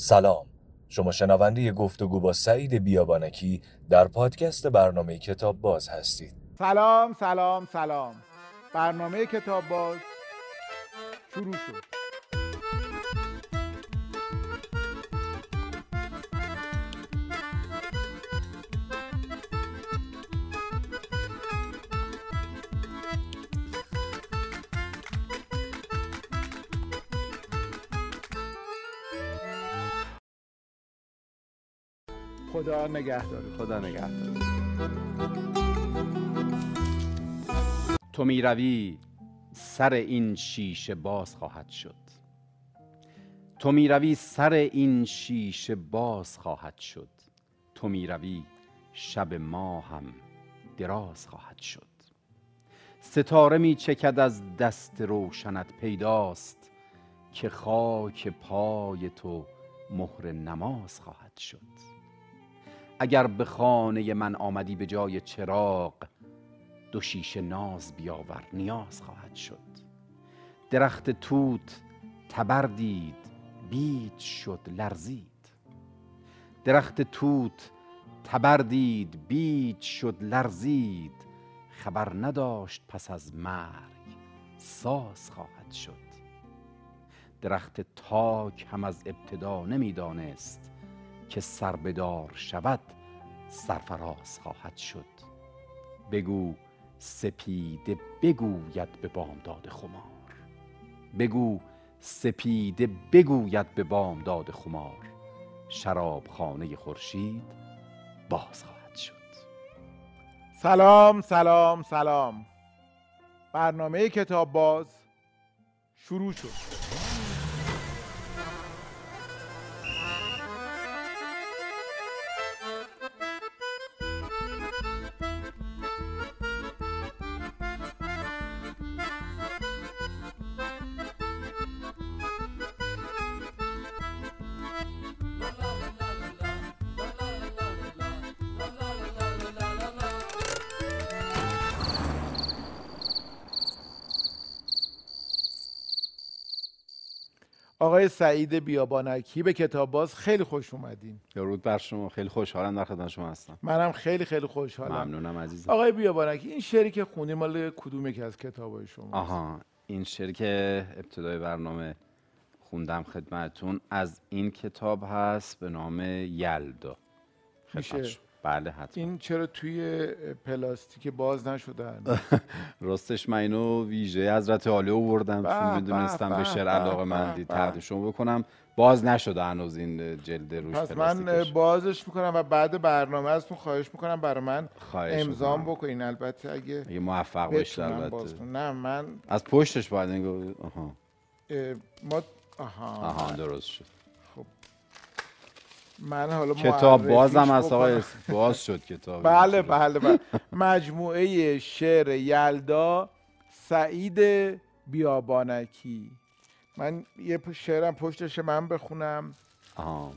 سلام. شما شنونده گفتگو با سعید بیابانکی در پادکست برنامه کتاب باز هستید. سلام سلام سلام. برنامه کتاب باز شروع شد. خدا نگهدار. خدا نگهدار. تو می روی سر این شیشه باز خواهد شد. تو می روی سر این شیشه باز خواهد شد. تو می روی شب ما هم دراز خواهد شد. ستاره می چکد از دست روشنت پیداست که خاک پای تو مهر نماز خواهد شد. اگر به خانه من آمدی به جای چراغ دو شیشه ناز بیاور نیاز خواهد شد. درخت توت تبر دید شد لرزید. درخت توت تبر دید شد لرزید. خبر نداشت پس از مرگ ساز خواهد شد. درخت تاک هم از ابتدا نمی‌دانست که سربدار شود. سرفراز خواهد شد. بگو سپیده بگوید به بامداد خمار. بگو سپیده بگوید به بامداد خمار. شراب خانه خورشید باز خواهد شد. سلام سلام سلام. برنامه کتاب باز شروع شد. آقای سعید بیابانکی به کتاب باز خیلی خوش اومدین. درود بر شما خیلی خوشحالم در خدمت شما هستم. منم خیلی خیلی خوشحالم. ممنونم عزیزم. آقای بیابانکی این شعری که خونی مال کدوم یکی از کتابای شما آها این شعری که ابتدای برنامه خوندم خدمتون از این کتاب هست به نام یلدا. میشه؟ بله حتما این چرا توی پلاستیک باز نشده راستش من اینو ویژه حضرت عالی آوردم چون می‌دونستم به، شعر علاقه مندی. تقدیمشون بکنم باز نشده هنوز این جلد روش پس من. بازش می‌کنم و بعد برنامه ازتون خواهش می‌کنم برای من امضام می‌کنم. بکنین البته اگه اگه موفق باز البته. نه من از پشتش باید نگاه آها اه، ما آها, آها درست شد من حالا کتاب بازم از. آقای باز شد کتاب. بله بله بله. مجموعه شعر یلدا سعید بیابانکی. من یه شعرم پشتش من بخونم. آها.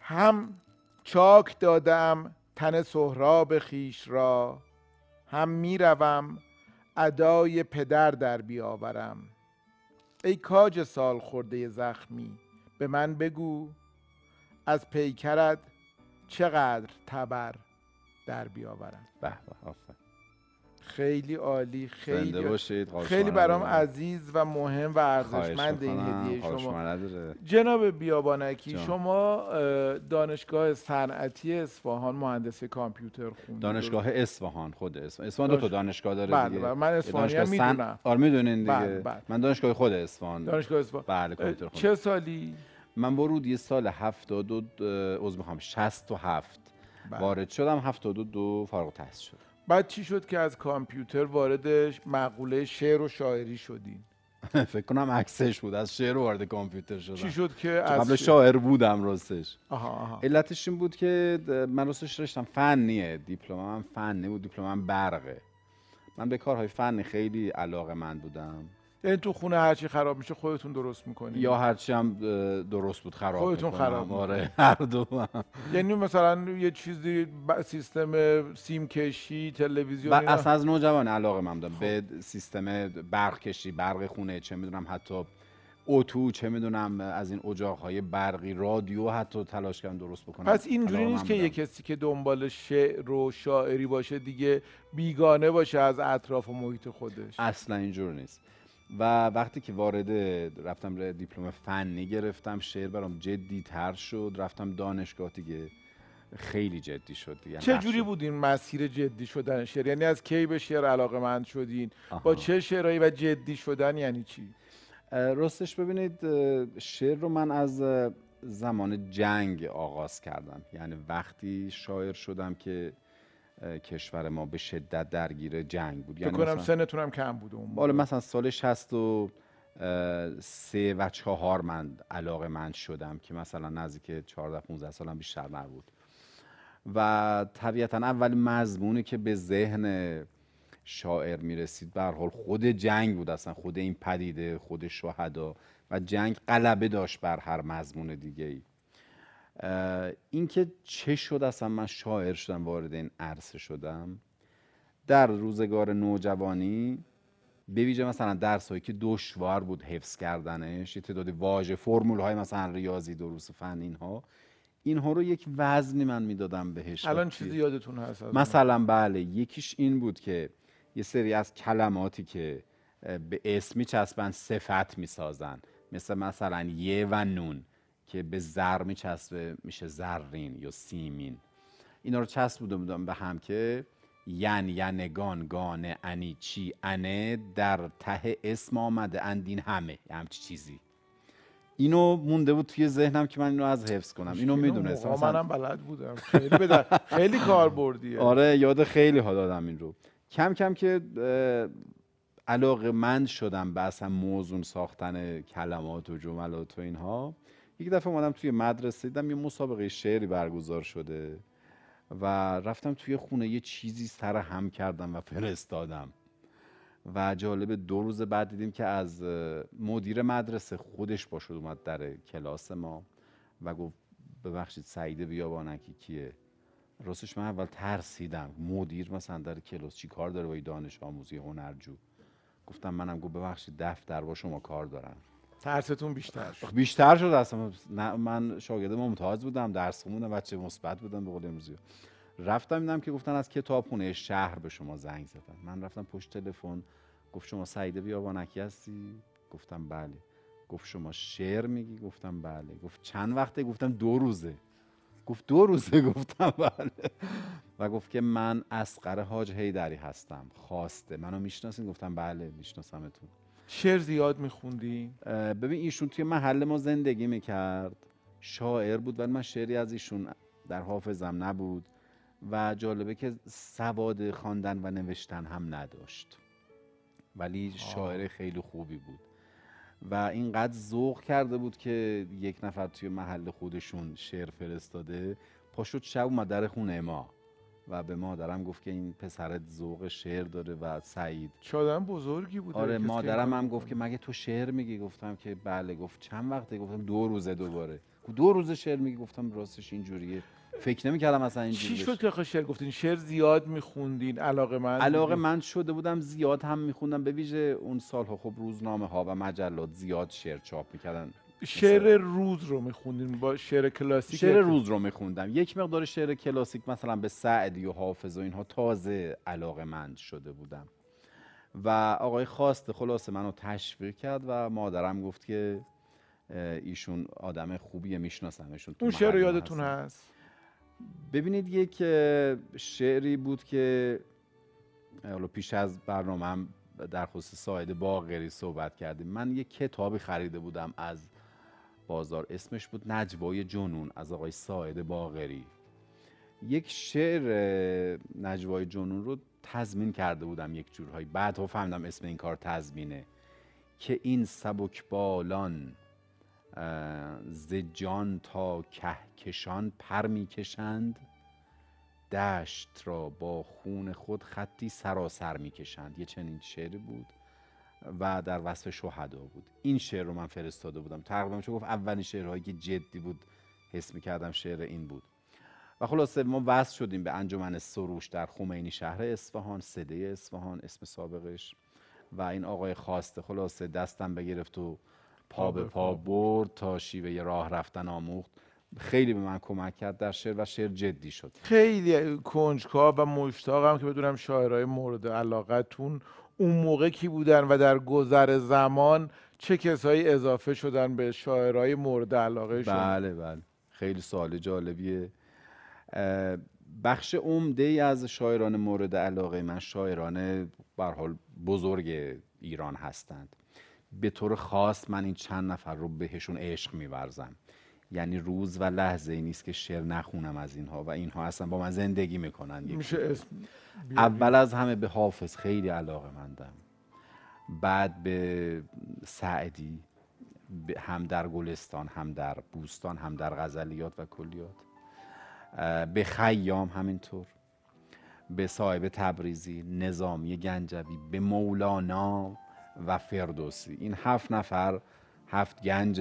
هم چاک دادم تن سهراب خیش را. هم می‌روم ادای پدر در بیاورم. ای کاج سال خورده زخمی به من بگو از پیکرت چقدر تبر در بیاورم به به. خیلی عالی خیلی باشید خیلی. برام عزیز و مهم و ارزشمند این. هدیه شما. جناب بیابانکی جان. شما اه، دانشگاه صنعتی اصفهان مهندسی کامپیوتر خوندید دانشگاه اصفهان خود اصفهان اصفهان دو تا دانش- دانشگاه داره بله دیگه بله من اصفهانی هم دانشگاه سن- می‌دونم آره می‌دونین دیگه بله، بله. من دانشگاه خود اصفهان دانشگاه اصفهان بله کامپیوتر خود چه سالی من ورودی سال 72 عضو می‌خوام 67 بله. وارد شدم 72 دو فارغ التحصیل شدم بعد چی شد که از کامپیوتر وارد مقوله شعر و شاعری شدین؟ فکر کنم عکسش بود از شعر وارد کامپیوتر شدم. چی شد که از قبل شاعر بودم راستش. آها آها. علتش این بود که من راستش رشتم فنیه. دیپلمم فنی بود دیپلمم برقه. من به کارهای فنی خیلی علاقه من بودم. یعنی تو خونه هرچی خراب میشه خودتون درست می‌کنید یا هرچی هم درست بود خراب خودتون می‌کنم. خراب آره هر دو هم. یعنی مثلا یه چیزی سیستم سیم کشی تلویزیون و؟ اصلا از نوجوان علاقه من بودم به سیستم برق کشی برق خونه چه می‌دونم حتی اتو چه می‌دونم از این اجاقهای برقی رادیو حتی تلاش کردم درست بکنم پس اینجوری نیست که. یه کسی که دنبال شعر و شاعری باشه دیگه بیگانه باشه از اطراف و محیط خودش اصلا اینجور نیست و وقتی که وارد رفتم دیپلم فنی گرفتم شعر برام جدی تر شد. رفتم دانشگاه دیگه. خیلی جدی شد دیگه. چه جوری. بود این مسیر جدی شدن شعر؟ یعنی از کی به شعر علاقه مند شدین؟ آها. با چه شعرهایی و جدی شدن یعنی چی؟ راستش ببینید شعر رو من از زمان جنگ آغاز کردم. یعنی وقتی شاعر شدم که کشور ما به شدت درگیر جنگ بود. یعنی کنم مثلا- سنتون هم کم بوده اون بالا. مثلا سال 60 و سه و چهار من علاقه من شدم که مثلا نزدیک 14 15 سالم بیشتر نبود. و طبیعتا اولین مضمونی که به ذهن شاعر می‌رسید به هر حال خود جنگ بود اصلا خود این پدیده خود شهدا و جنگ غلبه داشت بر هر مضمون دیگه ای اینکه چه شد اصلا من شاعر شدم وارد این عرصه شدم. در روزگار نوجوانی به ویژه مثلا درس هایی که دشوار بود حفظ کردنش یه تعدادی واژه فرمول های مثلا ریاضی دروس فن اینها. اینها رو یک وزنی من می‌دادم بهش الان چیزی یادتون هست؟ مثلا بله یکیش این بود که یه سری از کلماتی که به اسم میچسبن صفت می‌سازن. مثل مثلا یه و نون. که به زر میچسبه میشه زرین یا سیمین. اینا رو چسبوده بودم به هم که ین ینگان گانه انی چی انه در ته اسم آمده اندین همه یه همچی چیزی. اینو مونده بود توی ذهنم که من اینو از حفظ کنم. اینو می‌دونستم. موقعا منم بلد بودم. خیلی بدن. خیلی کار بردیه آره یاد خیلی ها دادم این رو. کم کم که علاقه مند شدم به اصلا موضوع ساختن کلمات و جملات و اینها. یک دفعه اومدم توی مدرسه دیدم یه مسابقه شعری برگزار شده و رفتم توی خونه یه چیزی سر هم کردم و فرستادم. و جالب دو روز بعد دیدیم که از مدیر مدرسه خودش با شد اومد در کلاس ما و گفت ببخشید سعید بیابانکی کیه؟ راستش من اول ترسیدم مدیر مثلا در کلاس چی کار داره با دانش آموزی هنرجو؟ گفتم منم گفت ببخشید دفتر با شما کار دارم. ترستون بیشتر شد. بیشتر شد اصلا. من شاگرد ممتاز بودم درس خوندم بچه مثبت بودم به قول امروزی. رفتم دیدم که گفتن از کتابخونه شهر به شما زنگ زدن. من رفتم پشت تلفن گفت شما سعید بیابانکی هستی؟ گفتم بله. گفت شما شعر میگی؟ گفتم بله. گفت چند وقته؟ گفتم دو روزه. گفت دو روزه؟ گفتم بله. و گفت که من اسقر حاج هیدری هستم. خواسته. منو می‌شناسین؟ گفتم بله میشناسمتون. شعر زیاد میخوندین اه، ببین ایشون توی محل ما زندگی می‌کرد. شاعر بود ولی من شعری از ایشون در حافظم نبود و جالبه که سواد خواندن و نوشتن هم نداشت. ولی شاعر خیلی خوبی بود و اینقدر ذوق کرده بود که یک نفر توی محل خودشون شعر فرستاده. پا شد شب اومد در خونه ما. و به مادرم گفت که این پسرت ذوق شعر داره و سعید. چه آدم بزرگی بود آره مادرم هم گفت که مگه تو شعر میگی؟ گفتم که بله گفت چند وقته؟ گفتم دو روزه دوباره. دو روزه شعر میگی؟ گفتم راستش اینجوریه. فکر نمی‌کردم اصلا اینجوری چی. شد که شعر گفتین؟ شعر زیاد میخوندین علاقه من علاقه من شده بودم زیاد هم میخوندم. به ویژه اون سالها خب روزنامه ها و مجلات زیاد شعر چاپ می‌کردن. شعر روز رو میخوندین با شعر کلاسیک شعر روز رو میخوندم. یک مقدار شعر کلاسیک مثلا به سعدی و حافظ و اینها تازه علاقه مند شده بودم. و آقای خواسته خلاصه منو تشویق کرد و مادرم گفت که ایشون آدم خوبیه میشناسمشون اون شعر یادتون. هست؟ ببینید یک شعری بود که حالا پیش از برنامه هم در خصوص ساید باغری صحبت کردیم. من یک کتابی خریده بودم از بازار اسمش بود نجوای جنون از آقای ساید باغری یک شعر نجوای جنون رو تضمین کرده بودم یک جورهایی. بعد فهمیدم اسم این کار تضمینه. که این سبک بالان ز جان تا کهکشان پر می‌کشند دشت را با خون خود خطی سراسر می‌کشند یه چنین شعری بود. و در وصف شهدا بود. این شعر رو من فرستاده بودم. تقریبا میشه گفت اولین شعرهایی که جدی بود حس می‌کردم شعر این بود. و خلاصه ما وصل شدیم به انجمن سروش در خمینی شهر اصفهان صده اصفهان اسم سابقش. و این آقای خواسته خلاصه دستم بگرفت و پا به پا. برد تا شیوه راه رفتن آموخت. خیلی به من کمک کرد در شعر و شعر جدی شد. خیلی کنجکاو و مشتاقم که بدونم شاعرای مورد علاقتون اون موقع کی بودن و در گذر زمان چه کسایی اضافه شدن به شاعرای مورد علاقه شما بله بله. خیلی سوال جالبیه. بخش عمده ای از شاعران مورد علاقه من شاعران به حال بزرگ ایران هستند. به طور خاص من این چند نفر رو بهشون عشق میورزم. یعنی روز و لحظه ای نیست که شعر نخونم از اینها و اینها اصلا با من زندگی می‌کنن یک میشه اسم؟ اول از همه به حافظ خیلی علاقه مندم. بعد به سعدی به- هم در گلستان هم در بوستان هم در غزلیات و کلیات. به خیام همینطور. به صاحب تبریزی نظامی گنجوی به مولانا و فردوسی. این هفت نفر هفت گنج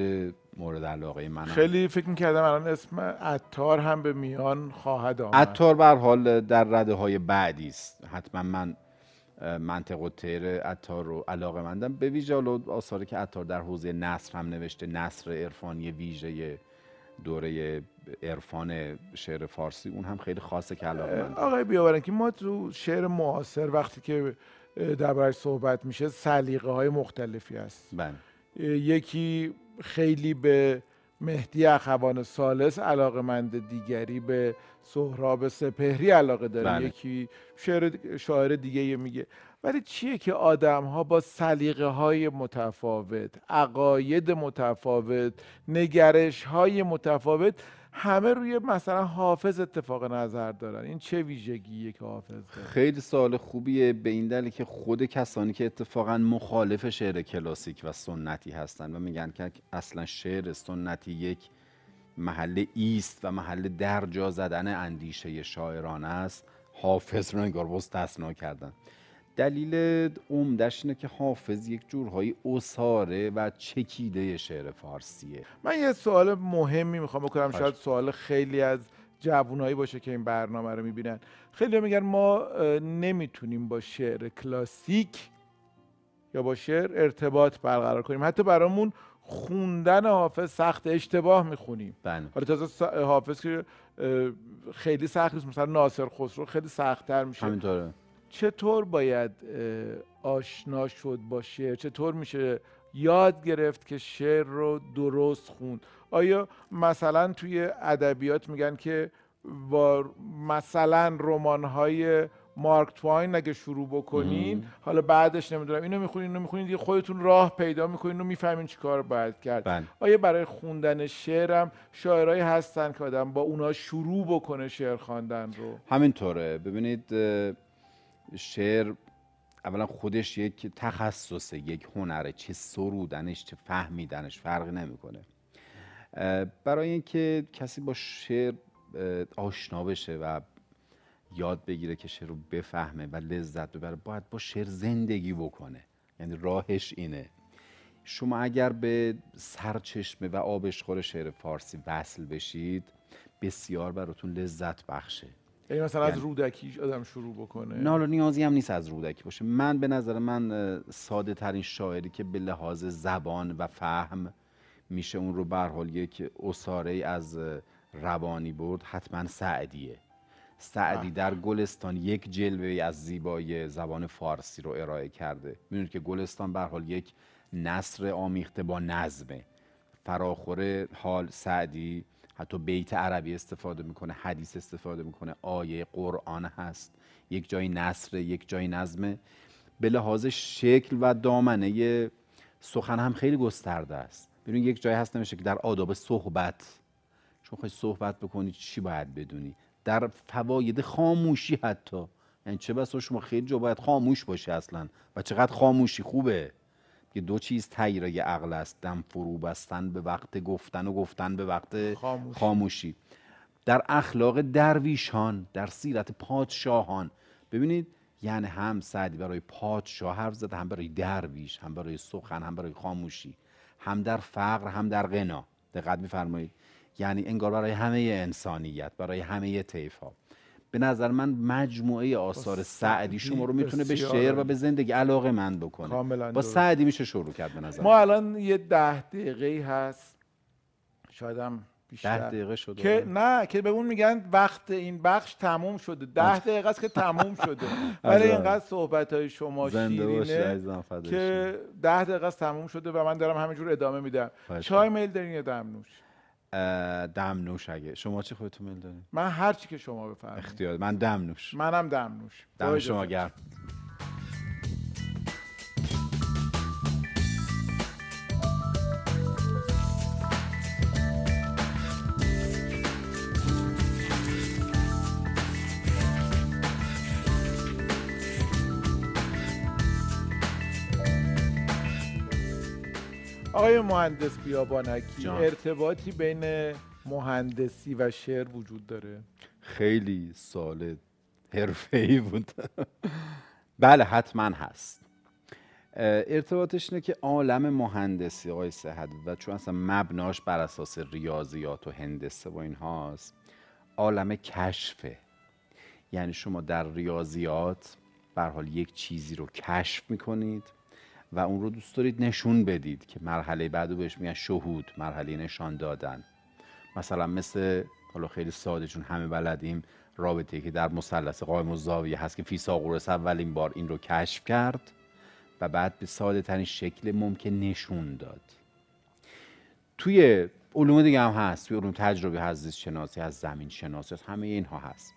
مورد علاقه من خیلی فکر می‌کردم الان اسم عطار هم به میان خواهد آمد. عطار بر حال در رده های بعدی است. حتما من منطق و تیر عطار رو علاقه مندم. به ویژه آثاری که عطار در حوزه نصر هم نوشته نصر عرفانی ویژه دوره عرفان شعر فارسی اون هم خیلی خاصه که علاقه مندم. آقای بیاورن که ما تو شعر معاصر وقتی که دربارش صحبت میشه سلیقه های مختلفی هست. بله. یکی خیلی به مهدی اخوان سالس علاقه مند دیگری به سهراب سپهری علاقه داره بله. یکی شعر شاعر دیگه میگه ولی چیه که آدم ها با سلیقه های متفاوت عقاید متفاوت نگرش های متفاوت همه روی مثلا حافظ اتفاق نظر دارن. این چه ویژگیه که حافظ داره؟ خیلی سوال خوبیه. به این دلیل که خود کسانی که اتفاقا مخالف شعر کلاسیک و سنتی هستند و میگن که اصلا شعر سنتی یک محل ایست و محل درجا زدن اندیشه شاعران است حافظ رو انگار مستثنا کردن. دلیل عمدش اینه که حافظ یک جورهای اساره و چکیده شعر فارسیه. من یه سوال مهمی می‌خوام بکنم. شاید سوال خیلی از جوانایی باشه که این برنامه رو می‌بینن. خیلی میگن ما نمی‌تونیم با شعر کلاسیک یا با شعر ارتباط برقرار کنیم. حتی برامون خوندن حافظ سخت اشتباه می‌خونیم. بله. حالا تازه حافظ که خیلی سخت نیست. مثلا ناصر خسرو خیلی سختتر میشه. همینطوره. چطور باید آشنا شد با شعر؟ چطور میشه یاد گرفت که شعر رو درست خوند؟ آیا مثلا توی ادبیات میگن که با مثلا رمان‌های مارک تواین اگه شروع بکنین مم. حالا بعدش نمی‌دونم اینو می‌خونین اینو می‌خونین دیگه خودتون راه پیدا می‌کنین و می‌فهمین چی کار باید کرد. بله. آیا برای خوندن شعرم شاعرایی هستن که آدم با اونا شروع بکنه شعر خواندن رو؟ همینطوره. ببینید شعر اولا خودش یک تخصصه یک هنره چه سرودنش چه فهمیدنش فرقی نمی‌کنه. برای اینکه کسی با شعر آشنا بشه و یاد بگیره که شعر رو بفهمه و لذت ببره باید با شعر زندگی بکنه. یعنی راهش اینه. شما اگر به سرچشمه و آبشخور شعر فارسی وصل بشید بسیار براتون لذت بخشه. یعنی مثلا از یعنی- رودکی آدم شروع بکنه. نه حالا نیازی هم نیست از رودکی باشه. من به نظر من ساده ترین شاعری که به لحاظ زبان و فهم میشه اون رو به هر حال یک اساره از روانی برد حتما سعدیه. سعدی در گلستان یک جلوه از زیبایی زبان فارسی رو ارائه کرده. می‌دونید که گلستان به هر حال یک نصر آمیخته با نظمه. فراخور حال سعدی حتی بیت عربی استفاده می‌کنه حدیث استفاده می‌کنه. آیه قرآن هست. یک جای نصر یک جای نظمه به لحاظ شکل و دامنه سخن هم خیلی گسترده است. ببین یک جای هست نمیشه که در آداب صحبت. چون خواهی صحبت بکنی چی باید بدونی؟ در فواید خاموشی حتی. یعنی چه بسا شما خیلی جا باید خاموش باشی اصلا. و چقدر خاموشی خوبه. که دو چیز تیره عقل است دم فرو بستن به وقت گفتن و گفتن به وقت خاموشی. خاموشی. در اخلاق درویشان در سیرت پادشاهان. ببینید یعنی هم سعدی برای پادشاه حرف زده هم برای درویش هم برای سخن هم برای خاموشی. هم در فقر هم در غنا. دقت میفرمایید. یعنی انگار برای همه انسانیت برای همه طیف ها به نظر من مجموعه آثار سعدی شما رو می‌تونه به شعر و. به زندگی علاقه من بکنه. با. سعدی میشه شروع کرد به نظر ما الان یه ده دقیقه هست. شاید هم ده بیشتر دقیقه شد که نه که به اون میگن وقت این بخش تموم شده. ده دقیقه است که تموم شده. ولی. اینقدر صحبت های شما شیرینه که ده دقیقه است تموم شده و من دارم همینجور ادامه میدم. چای میل دارین یا دمنوش دم نوش اگه. شما چی خودتون میل دارین من هر چی که شما بفرمایید. اختیار. من دم نوش. منم دمنوش با دم. شما گرم. آقای مهندس بیابانکی جان. ارتباطی بین مهندسی و شعر وجود داره؟ خیلی سال حرفه‌ای بود. بله حتما هست. ارتباطش اینه که عالم مهندسی آقای صحت و چون اصلا مبناش بر اساس ریاضیات و هندسه و این هاست عالم کشفه. یعنی شما در ریاضیات به هر حال یک چیزی رو کشف می‌کنید و اون رو دوست دارید نشون بدید که مرحله بعدو بهش میگن شهود مرحله نشان دادن. مثلا مثل حالا خیلی ساده چون همه بلدیم رابطه که در مثلث قائم الزاویه هست که فیثاغورس اولین بار این رو کشف کرد و بعد به ساده ترین شکل ممکن نشون داد. توی علوم دیگه هم هست توی علوم تجربی هست زیست شناسی هست زمین شناسی هست همه اینها هست.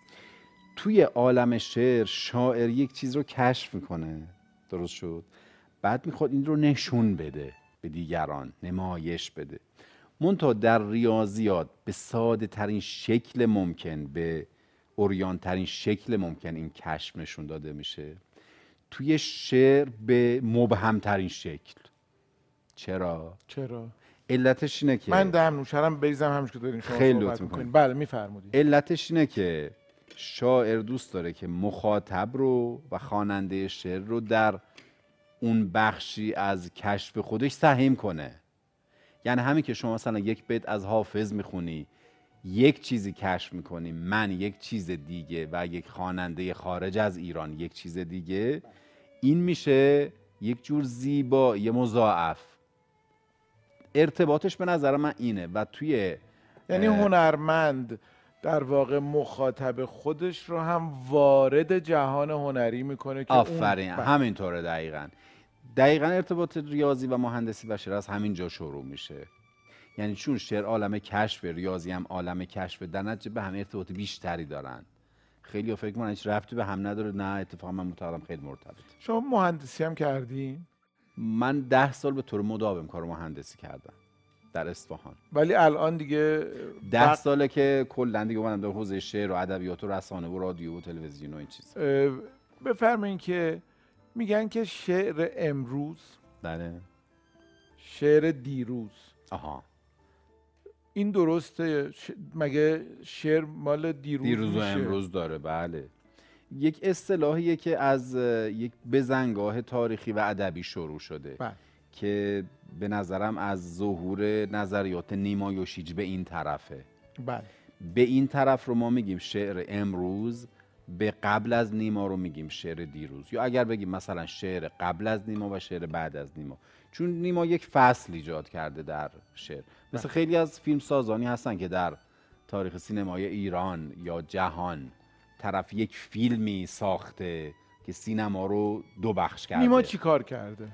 توی عالم شعر شاعر یک چیز رو کشف می‌کنه. درست شد؟ بعد می‌خواد این رو نشون بده به دیگران نمایش بده. منتها در ریاضیات به ساده ترین شکل ممکن به اوریان ترین شکل ممکن این کشف نشون داده میشه. توی شعر به مبهم ترین شکل. چرا؟ چرا؟ علتش اینه که من دمنوشرم بریزم همش که دارین شما خیلی صحبت می‌کنین. می‌کنی. بله میفرمودید علتش اینه که شاعر دوست داره که مخاطب رو و خواننده شعر رو در اون بخشی از کشف خودش سهیم کنه. یعنی همین که شما مثلا یک بیت از حافظ می‌خونی یک چیزی کشف می‌کنی من یک چیز دیگه و یک خواننده خارج از ایران یک چیز دیگه این میشه یک جور زیبایی مضاعف. ارتباطش به نظر من اینه و توی یعنی هنرمند در واقع مخاطب خودش رو هم وارد جهان هنری می‌کنه که آفرین. همینطوره دقیقا. دقیقا ارتباط ریاضی و مهندسی و شعر از همین جا شروع میشه. یعنی چون شعر عالم کشف ریاضی هم عالم کشف در نتیجه به هم ارتباط بیشتری دارن. خیلی فکر می‌کنن هیچ ربطی به هم نداره. نه اتفاقا من معتقدم خیلی مرتبط شما مهندسی هم کردین؟ من ده سال به طور مداوم کار مهندسی کردم در اصفهان. ولی الان دیگه ده ساله که کلا دیگه اومدم در حوزه شعر و ادبیات و رسانه و رادیو و تلویزیون و این چیز اه، بفرمایین که میگن که شعر امروز بله. شعر دیروز. آها. این درسته؟ ش- مگه شعر مال دیروز دیروز و؟ امروز داره بله. یک اصطلاحیه که از یک بزنگاه تاریخی و ادبی شروع شده بله. که به نظرم از ظهور نظریات نیما یوشیج به این طرفه. بله. به این طرف رو ما میگیم شعر امروز. به قبل از نیما رو میگیم شعر دیروز. یا اگر بگیم مثلا شعر قبل از نیما و شعر بعد از نیما. چون نیما یک فصل ایجاد کرده در شعر. مثل خیلی از فیلم سازانی هستن که در تاریخ سینمای ایران یا جهان طرف یک فیلمی ساخته که سینما رو دو بخش کرده. نیما چی کار کرده؟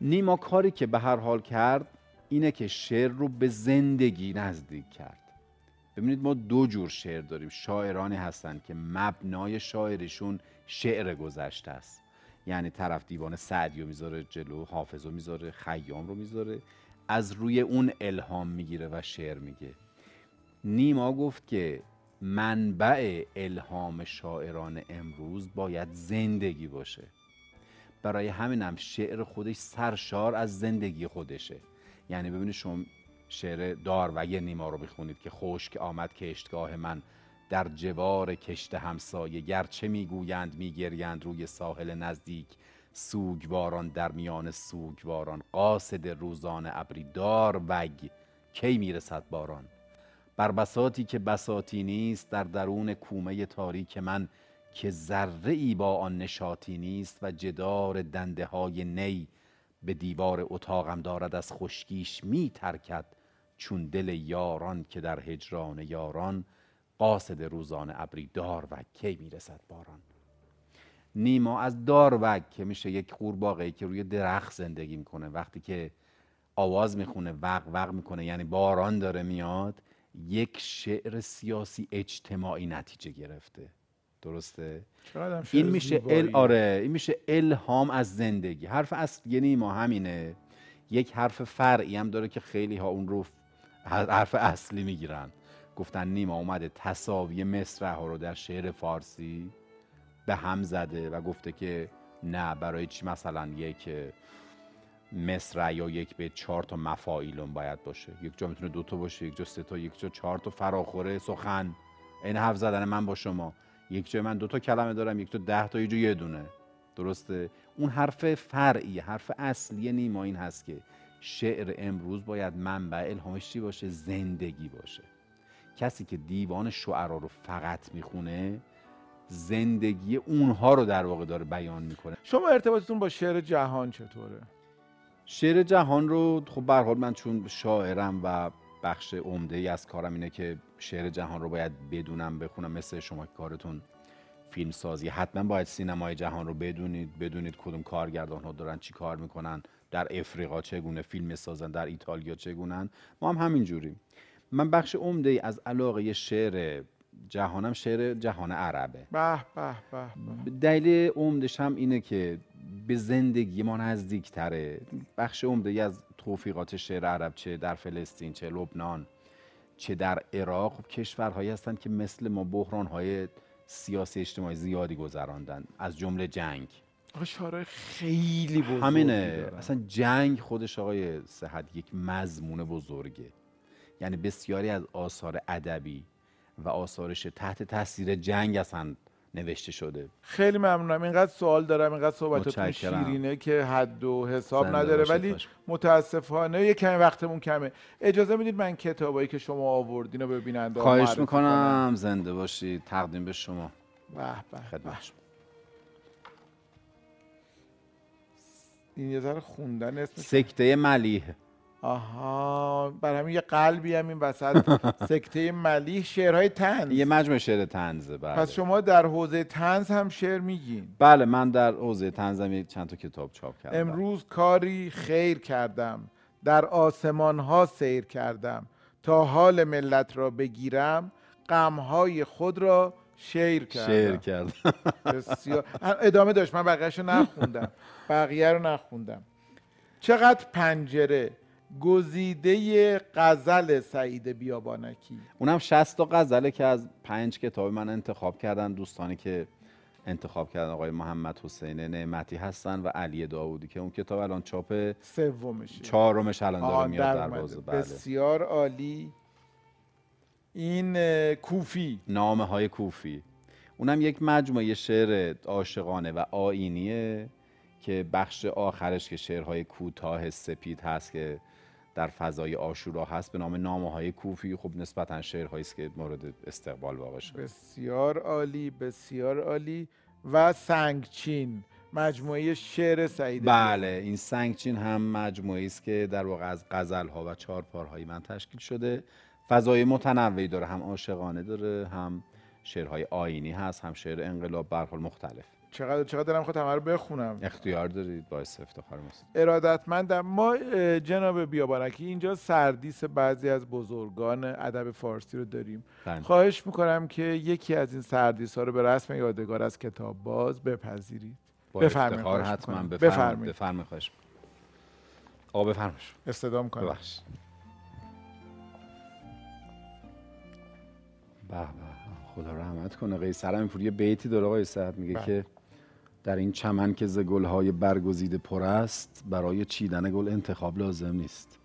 نیما کاری که به هر حال کرد اینه که شعر رو به زندگی نزدیک کرد. ببینید ما دو جور شعر داریم. شاعرانی هستن که مبنای شاعرشون شعر گذشته است. یعنی طرف دیوان سعدی رو می‌ذاره جلو حافظ رو می‌ذاره خیام رو می‌ذاره. از روی اون الهام می‌گیره و شعر میگه. نیما گفت که منبع الهام شاعران امروز باید زندگی باشه. برای همینم شعر خودش سرشار از زندگی خودشه. یعنی ببینید شما شعر داروگ نیما رو بخونید که خشک آمد کشتگاه من. در جوار کشت همسایه گرچه می‌گویند میگریند روی ساحل نزدیک. سوگواران در میان سوگواران قاصد روزان ابری دار وگ. کی می‌رسد باران؟ بر بساتی که بساتی نیست در درون کومه تاریک من که ذره ای با آن نشاطی نیست و جدار دنده های نی. به دیوار اتاقم دارد از خشکیش می ترکد چون دل یاران که در هجران یاران قاصد روزان ابری دار و کی می‌رسد باران. نیما از داروک که میشه یک قورباغه که روی درخت زندگی می‌کنه. وقتی که آواز می‌خونه وق وق می‌کنه یعنی باران داره میاد یک شعر سیاسی اجتماعی نتیجه گرفته. درسته؟ این میشه. ال آره این میشه الهام از زندگی. حرف اصلی نیما همینه. یک حرف فرعی هم داره که خیلی ها اون رو حرف اصلی می‌گیرن. گفتن نیما اومده تصاوی مصرع ها رو در شعر فارسی به هم زده و گفته که نه برای چی مثلا یک مصرع یا یک به چهار تا مفاعیلون باید باشه؟ یک جا می‌تونه دو تا باشه یک جا سه تا یک جا چهار تا فراخوره سخن. این حرف زدن من با شما. یک جای من دو تا کلمه دارم یک جا ده تا جا یه دونه. درسته؟ اون حرف فرعی حرف اصلی نیما این هست که شعر امروز باید منبع الهامش چی باشه؟ زندگی باشه. کسی که دیوان شعرا رو فقط می‌خونه زندگی اونها رو در واقع داره بیان می‌کنه. شما ارتباطتون با شعر جهان چطوره؟ شعر جهان رو خب به حال من چون شاعرم و بخش عمده ای از کارم اینه که شعر جهان رو باید بدونم بخونم مثل شما که کارتون فیلم سازی حتما باید سینمای جهان رو بدونید بدونید کدوم کارگردان ها دارن چی کار می‌کنن. در افریقا چگونه فیلم سازن در ایتالیا چگونن. ما هم همین جوریم. من بخش عمده ای از علاقه شعر جهانم شعر جهان عربه. به به به. دلیل عمدش هم اینه که به زندگی ما نزدیک تره بخش عمده ای از توفیقات شعر عرب چه در فلسطین چه لبنان چه در عراق خب کشورهایی هستند که مثل ما بحرانهای سیاسی اجتماعی زیادی گذراندن از جمله جنگ. آقا شعرهای خیلی بزرگی همینه. دارن. اصلا جنگ خودش آقای صحت یک مضمون بزرگه. یعنی بسیاری از آثار ادبی و آثارش تحت تاثیر جنگ اصلا نوشته شده. خیلی ممنونم. اینقدر سوال دارم اینقدر صحبتتون. شیرینه که حد و حساب نداره. ولی خوش. متاسفانه یه کمی وقتمون کمه. اجازه می‌دید من کتابایی که شما آوردین رو ببینن خواهش می‌کنم. زنده باشید. تقدیم به شما. به به. خدمت شما. این یه ذره خوندن اسم سکته ملیح. آها بر همین یه قلبی هم این وسط. سکته ملیح شعرهای تنز یه مجموعه شعر تنزه بله. پس شما در حوزه تنز هم شعر میگین. بله من در حوزه تنزم یه چند تا کتاب چاپ کردم. امروز کاری خیر کردم. در آسمان ها سیر کردم. تا حال ملت را بگیرم غمهای خود را شیر کردم. شعر کردم. بسیار. ادامه داشت. من بقیهش رو نخوندم. بقیه رو نخوندم. چقدر پنجره گزیده غزل سعید بیابانکی. اونم 60 تا غزله که از پنج کتاب من انتخاب کردن دوستانی که انتخاب کردن آقای محمد حسین نعمتی هستن و علی داوودی که اون کتاب الان چاپ سومشه. چهارمش الان داره میاد در. بازه. بله. بسیار عالی. این کوفی. نامه های کوفی. اونم یک مجموعه شعر عاشقانه و آینیه که بخش آخرش که شعرهای کوتاه سپید هست که در فضای آشورا هست به نام نامه های کوفی. خب نسبتا شعرهایی است که مورد استقبال واقع شده. بسیار عالی بسیار عالی و سنگچین. مجموعه شعر سعید بله این سنگچین هم مجموعه است که در واقع از غزل ها و چهارپارهای من تشکیل شده. فضای متنوعی داره. هم عاشقانه داره هم شعرهای آینی هست هم شعر انقلاب به مختلف. چقدر چقدر دلم خود همه رو بخونم. اختیار دارید باعث افتخار ماست ارادتمندم. ما جناب بیابانکی اینجا سردیس بعضی از بزرگان ادب فارسی رو داریم. بله. خواهش می‌کنم که یکی از این سردیس ها رو به رسم یادگار از کتاب باز بپذیرید. با بفرمایید، حتما. بفرمایید. بفرمایید. خواهش. آقا بفرمایید. استدام کنم. ببخشید. به به خدا رحمت کنه. قیصر همینپور یه بیتی داره آقای سعد میگه بله. که در این چمن که ز گلهای برگزیده پر است برای چیدن گل انتخاب لازم نیست.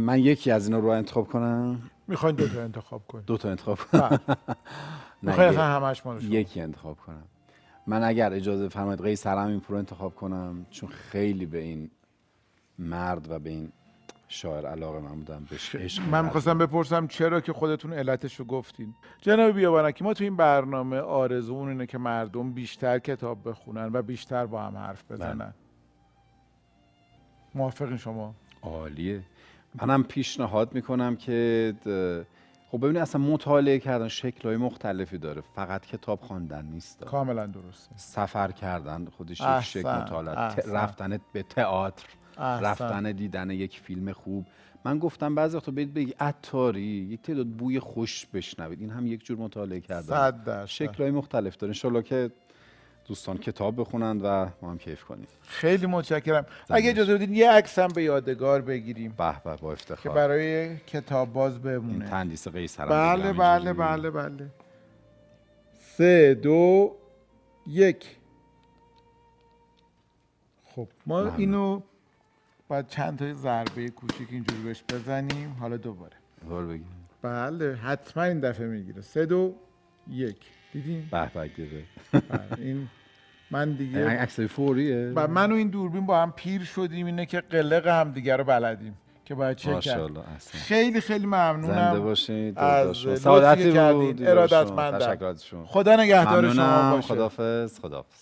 من یکی از اینا رو انتخاب کنم؟ می‌خواین دو تا انتخاب کنید دو تا انتخاب کنم. بله. نه، می‌خواین همش مال یکی انتخاب کنم. من اگر اجازه فرمایید قیصر همین پور انتخاب کنم چون خیلی به این مرد و به این شاعر علاقه من بودم بهش عشق من. می‌خواستم بپرسم چرا که خودتون علتش رو گفتین؟ جناب بیابانکی ما تو این برنامه آرزومون اینه که مردم بیشتر کتاب بخونن و بیشتر با هم حرف بزنن. موافقین شما؟ عالیه. منم پیشنهاد می‌کنم که خب ببینید اصلا مطالعه کردن شکلهای مختلفی داره. فقط کتاب خواندن نیست. کاملا درسته. سفر کردن خودش یک شکل مطالعه. رفتن به تئاتر. احسن. رفتن دیدن یک فیلم خوب. من گفتم بعضی وقتا برید بگی عطاری یک تعداد بوی خوش بشنوید. این هم یک جور مطالعه کردن. صد درصد. شکلهای مختلف داره. انشالله که دوستان کتاب بخونند و ما هم کیف کنیم. خیلی متشکرم. اگه اجازه بدین یه عکس هم به یادگار بگیریم. به به با که افتخار برای کتاب باز این بمونه تندیس قیصر بله بله بله بله سه دو یک. خب ما. اینو باید چند تا ضربه کوچیک اینجوری بهش بزنیم. حالا دوباره. دور بگی بله حتما این دفعه می‌گیره. سه دو یک. دیدین؟ به به بله، این من این دیگه عکسای فوریه. و من و این دوربین با هم پیر شدیم. اینه که قلق هم دیگه رو بلدیم که باید چه کرد. خیلی خیلی ممنونم. زنده باشید از سعادتی. بود. ارادتمندم. خدا نگهدار شما باشه. خدافظ خدافظ